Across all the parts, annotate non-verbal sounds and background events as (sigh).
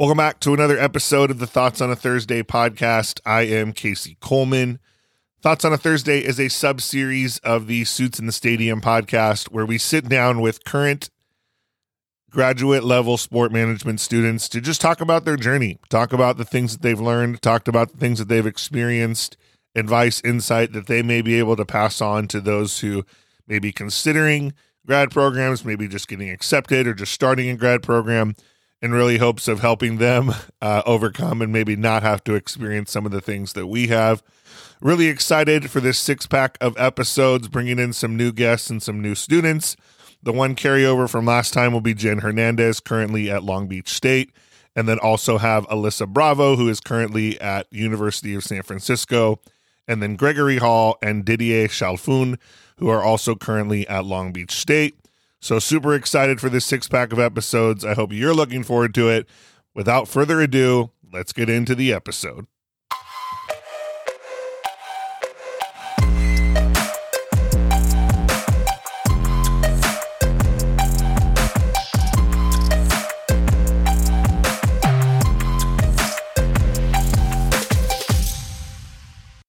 Welcome back to another episode of the Thoughts on a Thursday podcast. I am Casey Coleman. Thoughts on a Thursday is a sub series of the Suits in the Stadium podcast where we sit down with current graduate level sport management students to just talk about their journey, talk about the things that they've learned, talked about the things that they've experienced, advice, insight that they may be able to pass on to those who may be considering grad programs, maybe just getting accepted or just starting a grad program in really hopes of helping them uh, overcome and maybe not have to experience some of the things that we have. Really excited for this six pack of episodes, bringing in some new guests and some new students. The one carryover from last time will be Jenn Hernandez, currently at Long Beach State, and then also have Alyssa Bravo, who is currently at University of San Francisco, and then Gregory Hall and Didier Chalfoun, who are also currently at Long Beach State. So, super excited for this six pack of episodes. I hope you're looking forward to it. Without further ado, let's get into the episode.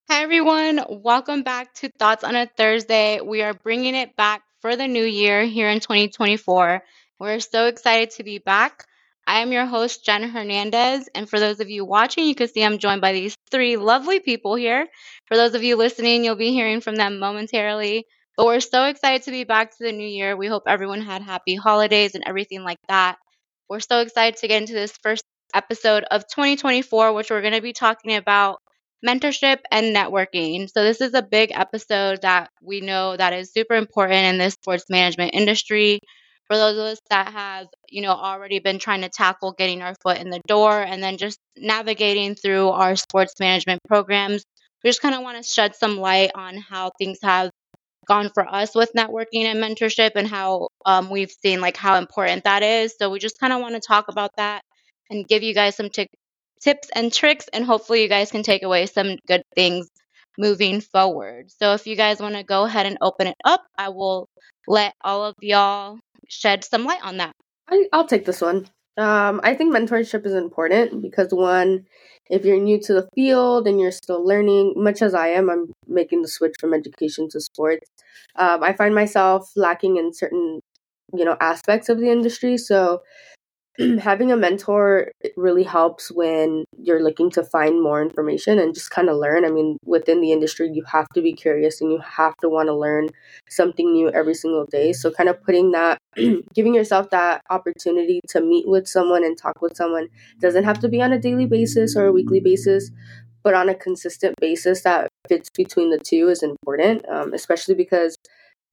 Hi, everyone. Welcome back to Thoughts on a Thursday. We are bringing it back for the new year here in 2024. We're so excited to be back. I am your host, Jenn Hernandez. And for those of you watching, you can see I'm joined by these three lovely people here. For those of you listening, you'll be hearing from them momentarily. But we're so excited to be back to the new year. We hope everyone had happy holidays and everything like that. We're so excited to get into this first episode of 2024, which we're going to be talking about mentorship and networking. So this is a big episode that we know that is super important in this sports management industry. For those of us that have, you know, already been trying to tackle getting our foot in the door and then just navigating through our sports management programs, we just kind of want to shed some light on how things have gone for us with networking and mentorship and how um, we've seen like how important that is. So we just kind of want to talk about that and give you guys some t- tips and tricks, and hopefully you guys can take away some good things moving forward. So if you guys want to go ahead and open it up, I will let all of y'all shed some light on that. I, I'll take this one. Um, I think mentorship is important because one, if you're new to the field and you're still learning, much as I am, I'm making the switch from education to sports. Um, I find myself lacking in certain, you know, aspects of the industry. So (clears throat) having a mentor really helps when you're looking to find more information and just kind of learn. I mean, within the industry, you have to be curious and you have to want to learn something new every single day. So, kind of putting that, (clears throat) giving yourself that opportunity to meet with someone and talk with someone doesn't have to be on a daily basis or a weekly basis, but on a consistent basis that fits between the two is important, um, especially because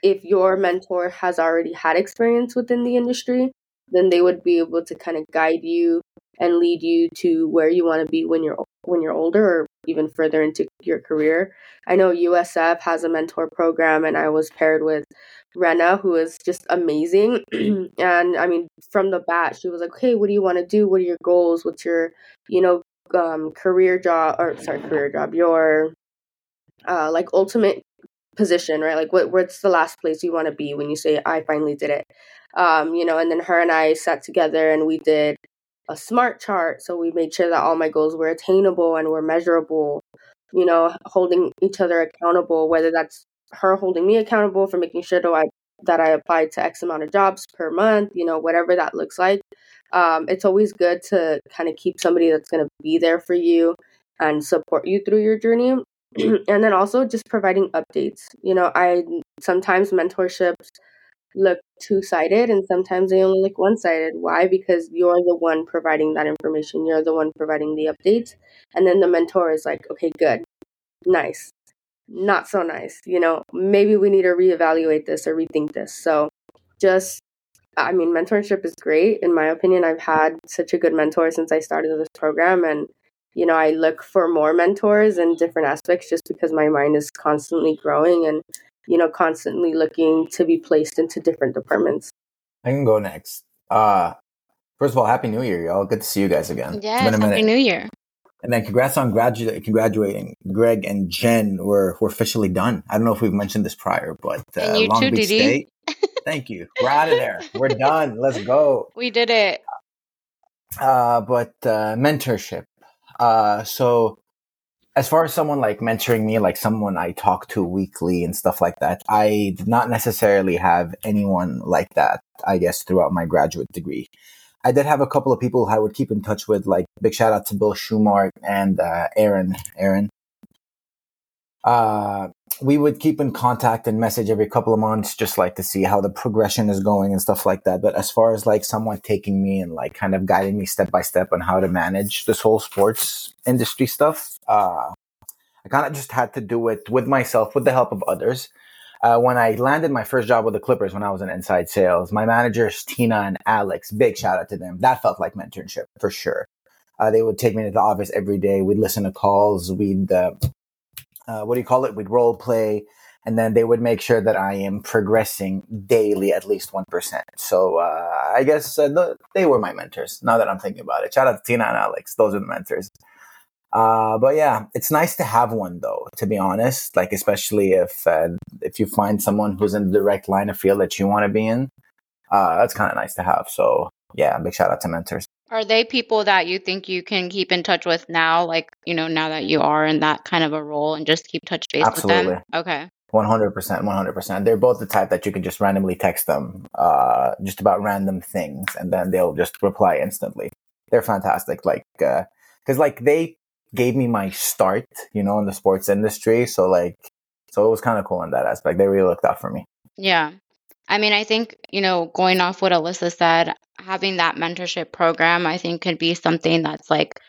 if your mentor has already had experience within the industry, then they would be able to kind of guide you and lead you to where you want to be when you're when you're older or even further into your career. I know USF has a mentor program and I was paired with Rena who is just amazing (clears throat) and I mean from the bat she was like, "Hey, what do you want to do? What are your goals? What's your, you know, um, career job or sorry, career job, your uh like ultimate position, right? Like what what's the last place you want to be when you say I finally did it? Um, you know, and then her and I sat together and we did a smart chart. So we made sure that all my goals were attainable and were measurable, you know, holding each other accountable, whether that's her holding me accountable for making sure that I that I applied to X amount of jobs per month, you know, whatever that looks like. Um, it's always good to kind of keep somebody that's going to be there for you and support you through your journey. (clears throat) and then also just providing updates. You know, I sometimes mentorships look two sided and sometimes they only look one sided. Why? Because you're the one providing that information, you're the one providing the updates. And then the mentor is like, okay, good, nice, not so nice. You know, maybe we need to reevaluate this or rethink this. So just, I mean, mentorship is great. In my opinion, I've had such a good mentor since I started this program. And, you know, I look for more mentors in different aspects just because my mind is constantly growing and you know, constantly looking to be placed into different departments. I can go next. Uh, first of all, happy New Year, y'all. Good to see you guys again. Yes, happy New Year. And then congrats on gradu- graduating. Greg and Jenn were, were officially done. I don't know if we've mentioned this prior, but uh, and you Long too, Beach Didi. State. Thank you. We're out of there. We're (laughs) done. Let's go. We did it. Uh, but uh, mentorship. Uh, so as far as someone like mentoring me, like someone I talk to weekly and stuff like that, I did not necessarily have anyone like that, I guess, throughout my graduate degree. I did have a couple of people I would keep in touch with, like big shout out to Bill Schumart and uh, Aaron. Aaron. Uh, we would keep in contact and message every couple of months, just like to see how the progression is going and stuff like that. But as far as like someone taking me and like kind of guiding me step by step on how to manage this whole sports industry stuff, uh, I kind of just had to do it with myself, with the help of others. Uh, when I landed my first job with the Clippers when I was in inside sales, my managers, Tina and Alex, big shout out to them. That felt like mentorship for sure. Uh, they would take me to the office every day. We'd listen to calls. We'd, uh, uh, what do you call it? We'd role play. And then they would make sure that I am progressing daily at least 1%. So uh, I guess uh, the, they were my mentors now that I'm thinking about it. Shout out to Tina and Alex. Those are the mentors. Uh, but yeah, it's nice to have one though, to be honest. Like, especially if, uh, if you find someone who's in the direct line of field that you want to be in, uh, that's kind of nice to have. So yeah, big shout out to mentors. Are they people that you think you can keep in touch with now? Like, you know, now that you are in that kind of a role and just keep touch base Absolutely. with them? Okay. 100%, 100%. They're both the type that you can just randomly text them, uh, just about random things and then they'll just reply instantly. They're fantastic. Like, uh, cause like they gave me my start, you know, in the sports industry. So like, so it was kind of cool in that aspect. They really looked out for me. Yeah. I mean, I think, you know, going off what Alyssa said, having that mentorship program, I think could be something that's like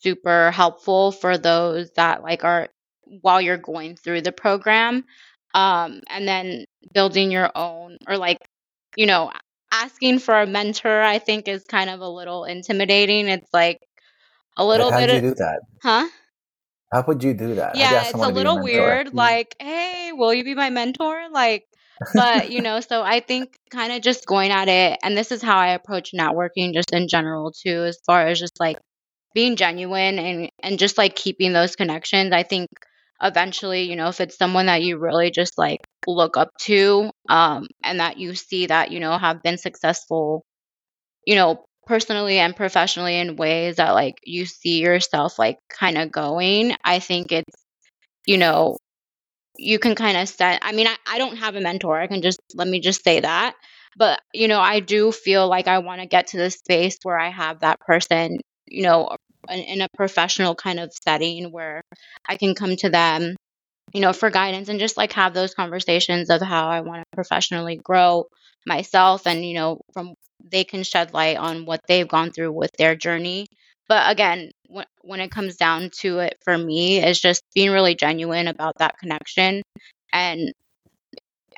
super helpful for those that like are while you're going through the program. Um, and then building your own or like, you know, asking for a mentor, I think is kind of a little intimidating. It's like, a little bit. How would you of, do that? huh? How would you do that? Do Yeah, it's a to be your little weird. Like, hey, will you be my mentor? Like, but you know, so I think kind of just going at it, and this is how I approach networking just in general too, as far as just like being genuine and and just like keeping those connections. I think eventually, you know, if it's someone that you really just like look up to, um, and that you see that, you know, have been successful you know, personally and professionally in ways that like you see yourself like kind of going, I think it's, you know, you can kind of set. I mean, I, I don't have a mentor. I can just, let me just say that. But, you know, I do feel like I want to get to the space where I have that person, you know, in, in a professional kind of setting where I can come to them you know, for guidance and just like have those conversations of how I want to professionally grow myself and, you know, from they can shed light on what they've gone through with their journey. But again, when, when it comes down to it for me, is just being really genuine about that connection and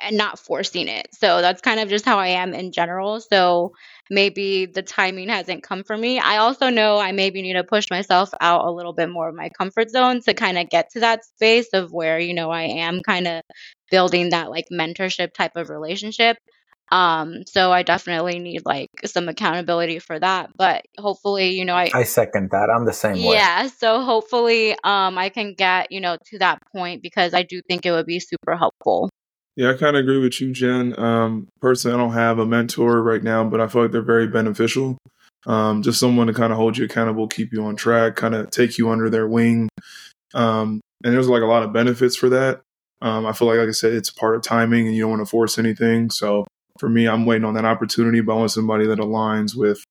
and not forcing it. So that's kind of just how I am in general. So maybe the timing hasn't come for me. I also know I maybe need to push myself out a little bit more of my comfort zone to kind of get to that space of where, you know, I am kind of building that like mentorship type of relationship. Um, so I definitely need like some accountability for that. But hopefully, you know, I I second that. I'm the same way. yeah, so hopefully um I can get, you know, to that point because I do think it would be super helpful. Yeah, I kind of agree with you, Jenn. Um, personally, I don't have a mentor right now, but I feel like they're very beneficial. Um, just someone to kind of hold you accountable, keep you on track, kind of take you under their wing. Um, and there's like a lot of benefits for that. Um, I feel like, like I said, it's part of timing and you don't want to force anything. So for me, I'm waiting on that opportunity, but I want somebody that aligns with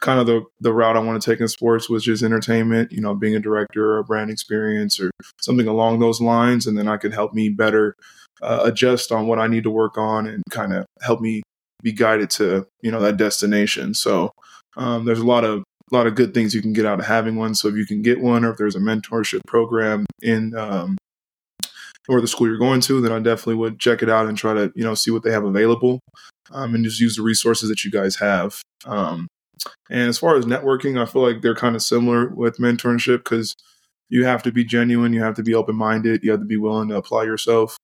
kind of the, the route I want to take in sports, which is entertainment, you know, being a director or a brand experience or something along those lines. And then I could help me better uh, adjust on what I need to work on and kind of help me be guided to you know that destination. So um, there's a lot of a lot of good things you can get out of having one. So if you can get one, or if there's a mentorship program in um, or the school you're going to, then I definitely would check it out and try to you know see what they have available, um, and just use the resources that you guys have. Um, and as far as networking, I feel like they're kind of similar with mentorship because you have to be genuine, you have to be open minded, you have to be willing to apply yourself.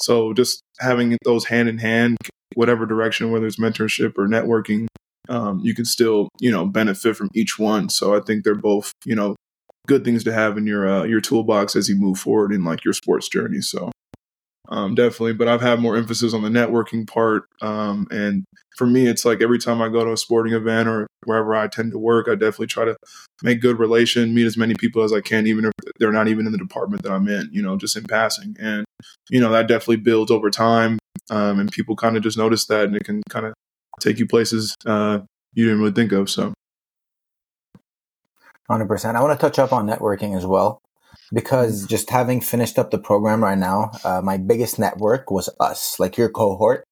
So just having those hand in hand, whatever direction, whether it's mentorship or networking, um, you can still you know benefit from each one. So I think they're both you know good things to have in your uh, your toolbox as you move forward in like your sports journey. So um, definitely. But I've had more emphasis on the networking part. Um, and for me, it's like every time I go to a sporting event or wherever I tend to work, I definitely try to make good relation, meet as many people as I can, even if they're not even in the department that I'm in, you know, just in passing. And, you know, that definitely builds over time. Um, and people kind of just notice that and it can kind of take you places uh, you didn't really think of. So. 100%. I want to touch up on networking as well because mm-hmm. just having finished up the program right now, uh, my biggest network was us, like your cohort,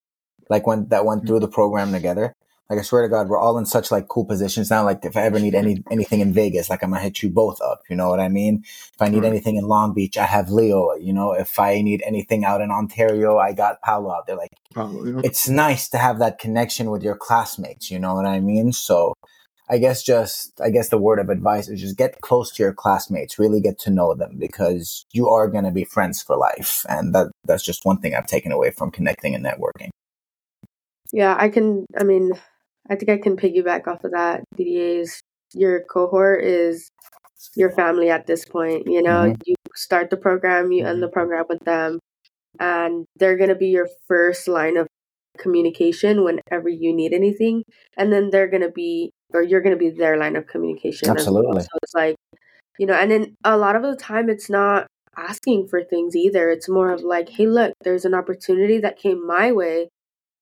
like when that went through the program together. Like I swear to God, we're all in such like cool positions now. Like if I ever need any anything in Vegas, like I'm gonna hit you both up. You know what I mean? If I need right. anything in Long Beach, I have Leo. You know, if I need anything out in Ontario, I got Paolo out there. Like Paolo, it's nice to have that connection with your classmates. You know what I mean? So I guess just I guess the word of advice is just get close to your classmates, really get to know them because you are going to be friends for life, and that that's just one thing I've taken away from connecting and networking. Yeah, I can. I mean, I think I can piggyback off of that. Didier's your cohort is your family at this point. You know, mm-hmm. you start the program, you end the program with them, and they're going to be your first line of communication whenever you need anything, and then they're going to be or you're going to be their line of communication. Absolutely. Well. So it's like, you know, and then a lot of the time it's not asking for things either. It's more of like, hey, look, there's an opportunity that came my way,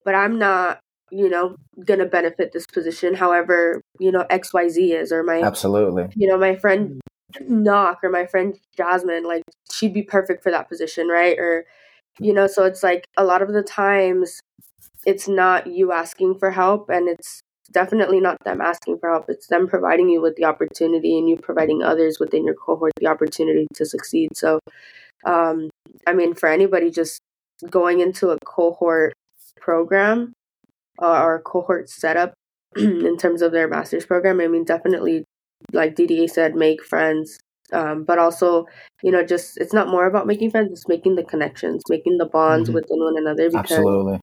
but I'm not, you know, going to benefit this position. However, you know, XYZ is, or my, absolutely, you know, my friend mm. Knock or my friend Jasmine, like, she'd be perfect for that position, right? Or, you know, so it's like a lot of the times it's not you asking for help and it's definitely not them asking for help. It's them providing you with the opportunity and you providing others within your cohort the opportunity to succeed. So, um, I mean, for anybody just going into a cohort program uh, or cohort setup (clears throat) in terms of their master's program, I mean, definitely, like Didier said, make friends. Um, but also, you know, just it's not more about making friends; it's making the connections, making the bonds mm-hmm. within one another. Because Absolutely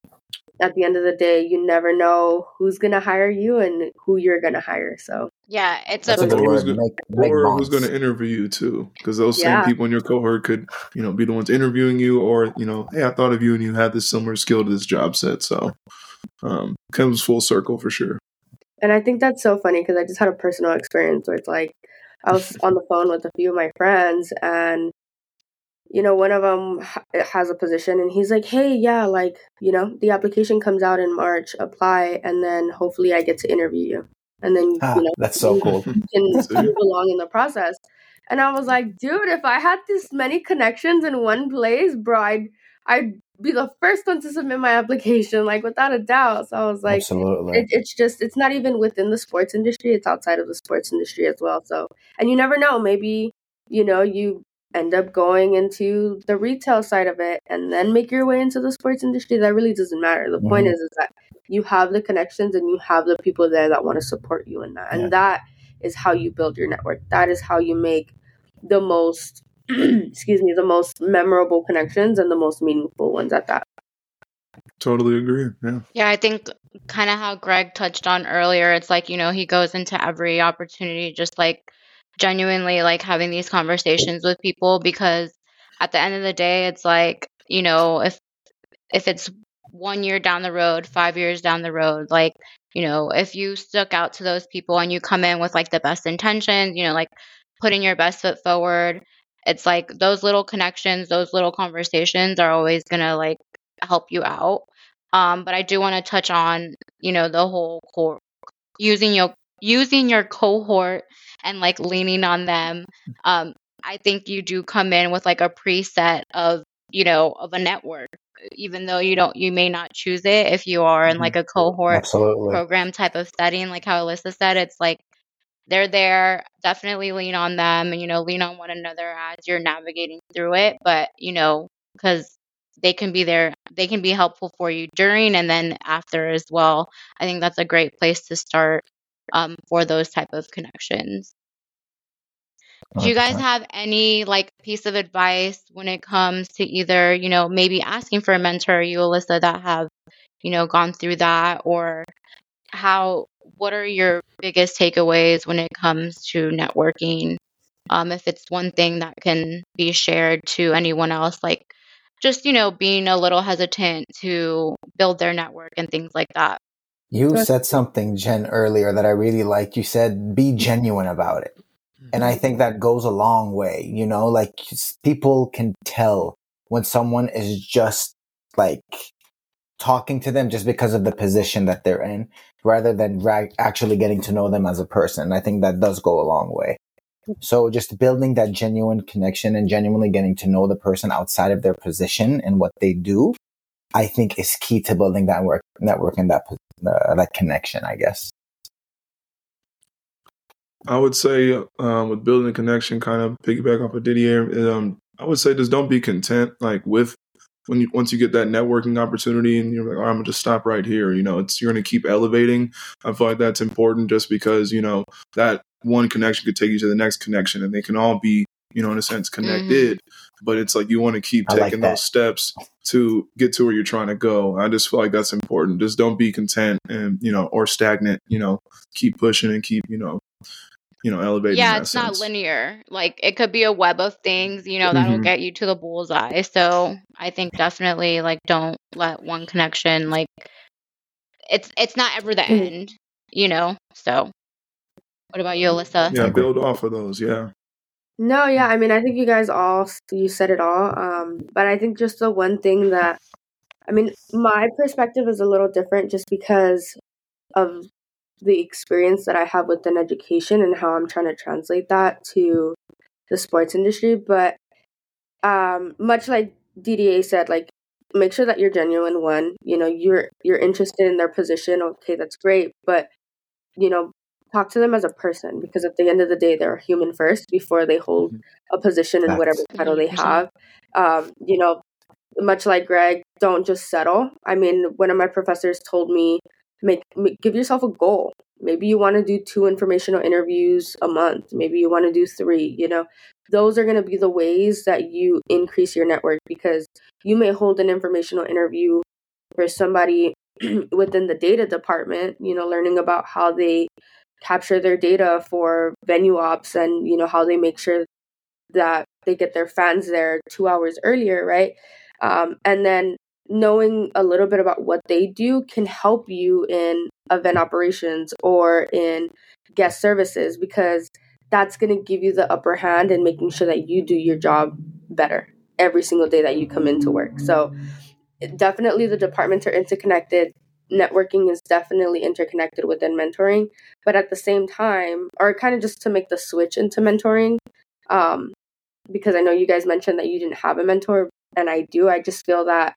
at the end of the day, you never know who's going to hire you and who you're going to hire. So, yeah, it's That's a, a who's gonna, make, make or who's going to interview you too, because those yeah. same people in your cohort could, you know, be the ones interviewing you, or you know, hey, I thought of you and you had this similar skill to this job set. So, um, comes full circle for sure. And I think that's so funny because I just had a personal experience where it's like I was on the phone with a few of my friends and you know, one of them has a position and he's like, hey, yeah, like, you know, the application comes out in March, apply, and then hopefully I get to interview you. And then, ah, you know, that's so cool. You (laughs) can move along in the process. And I was like, dude, if I had this many connections in one place, bro, I'd, I'd be the first one to submit my application, like without a doubt. So I was like, absolutely. It, it's just, it's not even within the sports industry, it's outside of the sports industry as well. So, and you never know, maybe, you know, you end up going into the retail side of it and then make your way into the sports industry that really doesn't matter. The mm-hmm. point is is that you have the connections and you have the people there that want to support you in that. And that is how you build your network. That is how you make the most (clears throat) excuse me the most memorable connections and the most meaningful ones at that. Totally agree yeah. Yeah i think kind of how greg touched on earlier it's like you know he goes into every opportunity just like genuinely like having these conversations with people because at the end of the day it's like you know if if it's one year down the road five years down the road like you know if you stuck out to those people and you come in with like the best intentions you know like putting your best foot forward it's like those little connections those little conversations are always gonna like help you out. Um but i do want to touch on you know the whole core using your using your cohort and like leaning on them. Um, I think you do come in with like a preset of, you know, of a network, even though you don't, you may not choose it if you are in like a mm-hmm. cohort Absolutely. program type of setting, like how Alyssa said, it's like they're there. Definitely lean on them and, you know, lean on one another as you're navigating through it. But, you know, because they can be there, they can be helpful for you during and then after as well. I think that's a great place to start um, for those type of connections. Do you guys have any like piece of advice when it comes to either, you know, maybe asking for a mentor, you Alyssa, that have, you know, gone through that or how what are your biggest takeaways when it comes to networking? Um, if it's one thing that can be shared to anyone else, like just, you know, being a little hesitant to build their network and things like that. You said something, Jenn, earlier that I really like. You said be genuine about it. And I mm-hmm. think that goes a long way, you know, like people can tell when someone is just like talking to them just because of the position that they're in rather than ra- actually getting to know them as a person. I think that does go a long way. So just building that genuine connection and genuinely getting to know the person outside of their position and what they do, I think is key to building that work network and that uh, that connection. I guess. I would say um, with building a connection, kind of piggyback off of Didier. Um, I would say just don't be content like with when you once you get that networking opportunity and you're like, oh, I'm gonna just stop right here. You know, it's you're gonna keep elevating. I feel like that's important just because you know that one connection could take you to the next connection, and they can all be you know in a sense connected. Mm-hmm. But it's like you want to keep I taking like those steps to get to where you're trying to go. I just feel like that's important. Just don't be content and you know or stagnant. You know, keep pushing and keep you know you know, elevating. Yeah, it's sense. not linear. Like it could be a web of things, you know, that'll mm-hmm. get you to the bullseye. So I think definitely like don't let one connection like it's it's not ever the mm-hmm. end, you know. So what about you, Alyssa? Yeah, build off of those, yeah. No, yeah, I mean I think you guys all you said it all. Um, but I think just the one thing that I mean, my perspective is a little different just because of the experience that I have within education and how I'm trying to translate that to the sports industry. But um, much like Didier said, like make sure that you're genuine. One, you know, you're you're interested in their position. Okay, that's great, but you know, talk to them as a person because at the end of the day, they're human first before they hold mm-hmm. a position in whatever title they have. Um, you know, much like Greg, don't just settle. I mean, one of my professors told me make, make give yourself a goal maybe you want to do two informational interviews a month maybe you want to do three you know those are going to be the ways that you increase your network because you may hold an informational interview for somebody (clears throat) within the data department you know learning about how they capture their data for venue ops and you know how they make sure that they get their fans there two hours earlier right um, and then knowing a little bit about what they do can help you in event operations or in guest services because that's going to give you the upper hand in making sure that you do your job better every single day that you come into work. So, definitely the departments are interconnected. Networking is definitely interconnected within mentoring, but at the same time, or kind of just to make the switch into mentoring, um, because I know you guys mentioned that you didn't have a mentor, and I do. I just feel that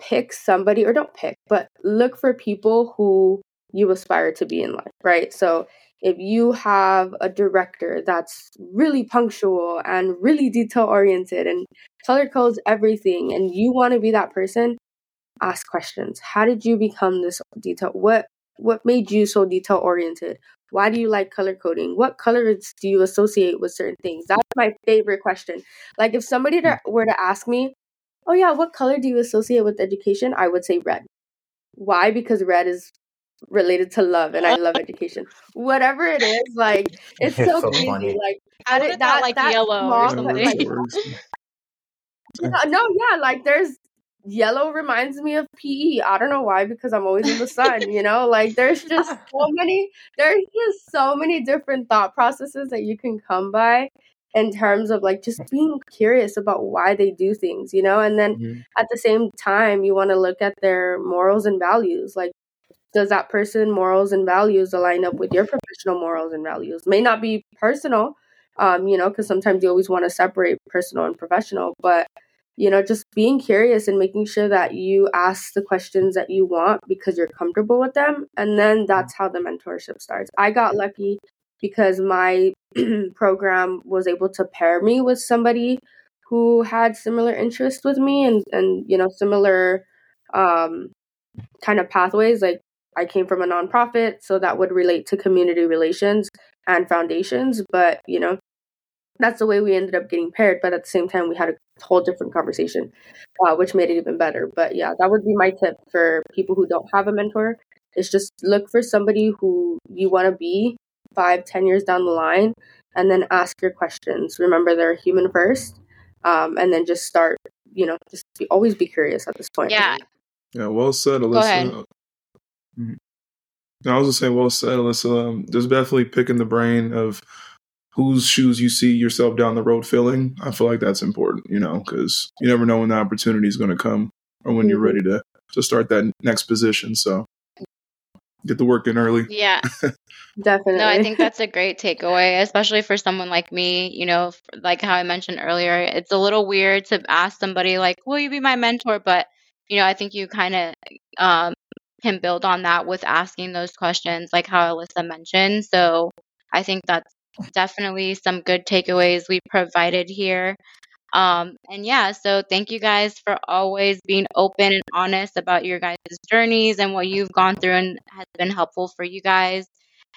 pick somebody or don't pick, but look for people who you aspire to be in life, right? So if you have a director that's really punctual and really detail oriented and color codes everything and you want to be that person, ask questions. How did you become this detail? What what made you so detail oriented? Why do you like color coding? What colors do you associate with certain things? That's my favorite question. Like if somebody hmm. were to ask me, oh yeah, what color do you associate with education? I would say red. Why? Because red is related to love and I love (laughs) education. Whatever it is, like it's, it's so, so, crazy. Funny. Like I that, that like that yellow or something. Like, (laughs) no, yeah, like there's yellow reminds me of PE. I don't know why, because I'm always in the sun, you know? Like there's (laughs) just so many there's just so many different thought processes that you can come by in terms of like just being curious about why they do things, you know? And then mm-hmm. at the same time, you want to look at their morals and values. Like, does that person morals and values align up with your professional morals and values? May not be personal, um, you know, because sometimes you always want to separate personal and professional, but you know, just being curious and making sure that you ask the questions that you want because you're comfortable with them. And then that's how the mentorship starts. I got lucky because my (clears throat) program was able to pair me with somebody who had similar interests with me and and you know similar um, kind of pathways like I came from a nonprofit so that would relate to community relations and foundations but you know that's the way we ended up getting paired but at the same time we had a whole different conversation uh, which made it even better but yeah that would be my tip for people who don't have a mentor is just look for somebody who you want to be five, ten years down the line, and then ask your questions. Remember, they're human first. um, and then just start. You know, just be, always be curious at this point. Yeah. Yeah, well said, Go ahead. Alyssa. Mhm. No, I was just saying, well said, Alyssa. Um, just definitely picking the brain of whose shoes you see yourself down the road filling. I feel like that's important, you know, because you never know when the opportunity is going to come or when you're Mhm. ready to to start that next position. So get the work in early. Yeah. (laughs) Definitely. No, I think that's a great takeaway, especially for someone like me. You know, like how I mentioned earlier, it's a little weird to ask somebody, like, will you be my mentor? But, you know, I think you kind of um, can build on that with asking those questions, like how Alyssa mentioned. So I think that's definitely some good takeaways we provided here. Um, and yeah, so thank you guys for always being open and honest about your guys' journeys and what you've gone through and has been helpful for you guys.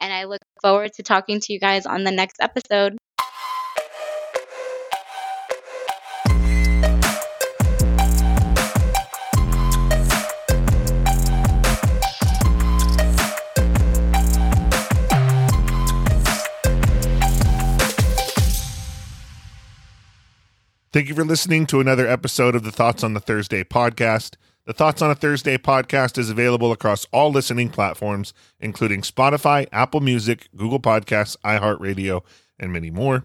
And I look forward to talking to you guys on the next episode. Thank you for listening to another episode of the Thoughts on the Thursday podcast. The Thoughts on a Thursday podcast is available across all listening platforms, including Spotify, Apple Music, Google Podcasts, iHeartRadio, and many more.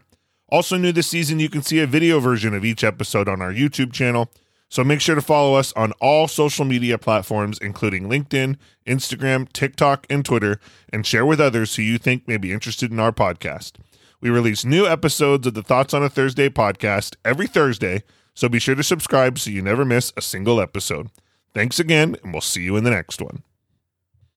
Also, new this season, you can see a video version of each episode on our YouTube channel. So make sure to follow us on all social media platforms, including LinkedIn, Instagram, TikTok, and Twitter, and share with others who you think may be interested in our podcast. We release new episodes of the Thoughts on a Thursday podcast every Thursday, so be sure to subscribe so you never miss a single episode. Thanks again, and we'll see you in the next one.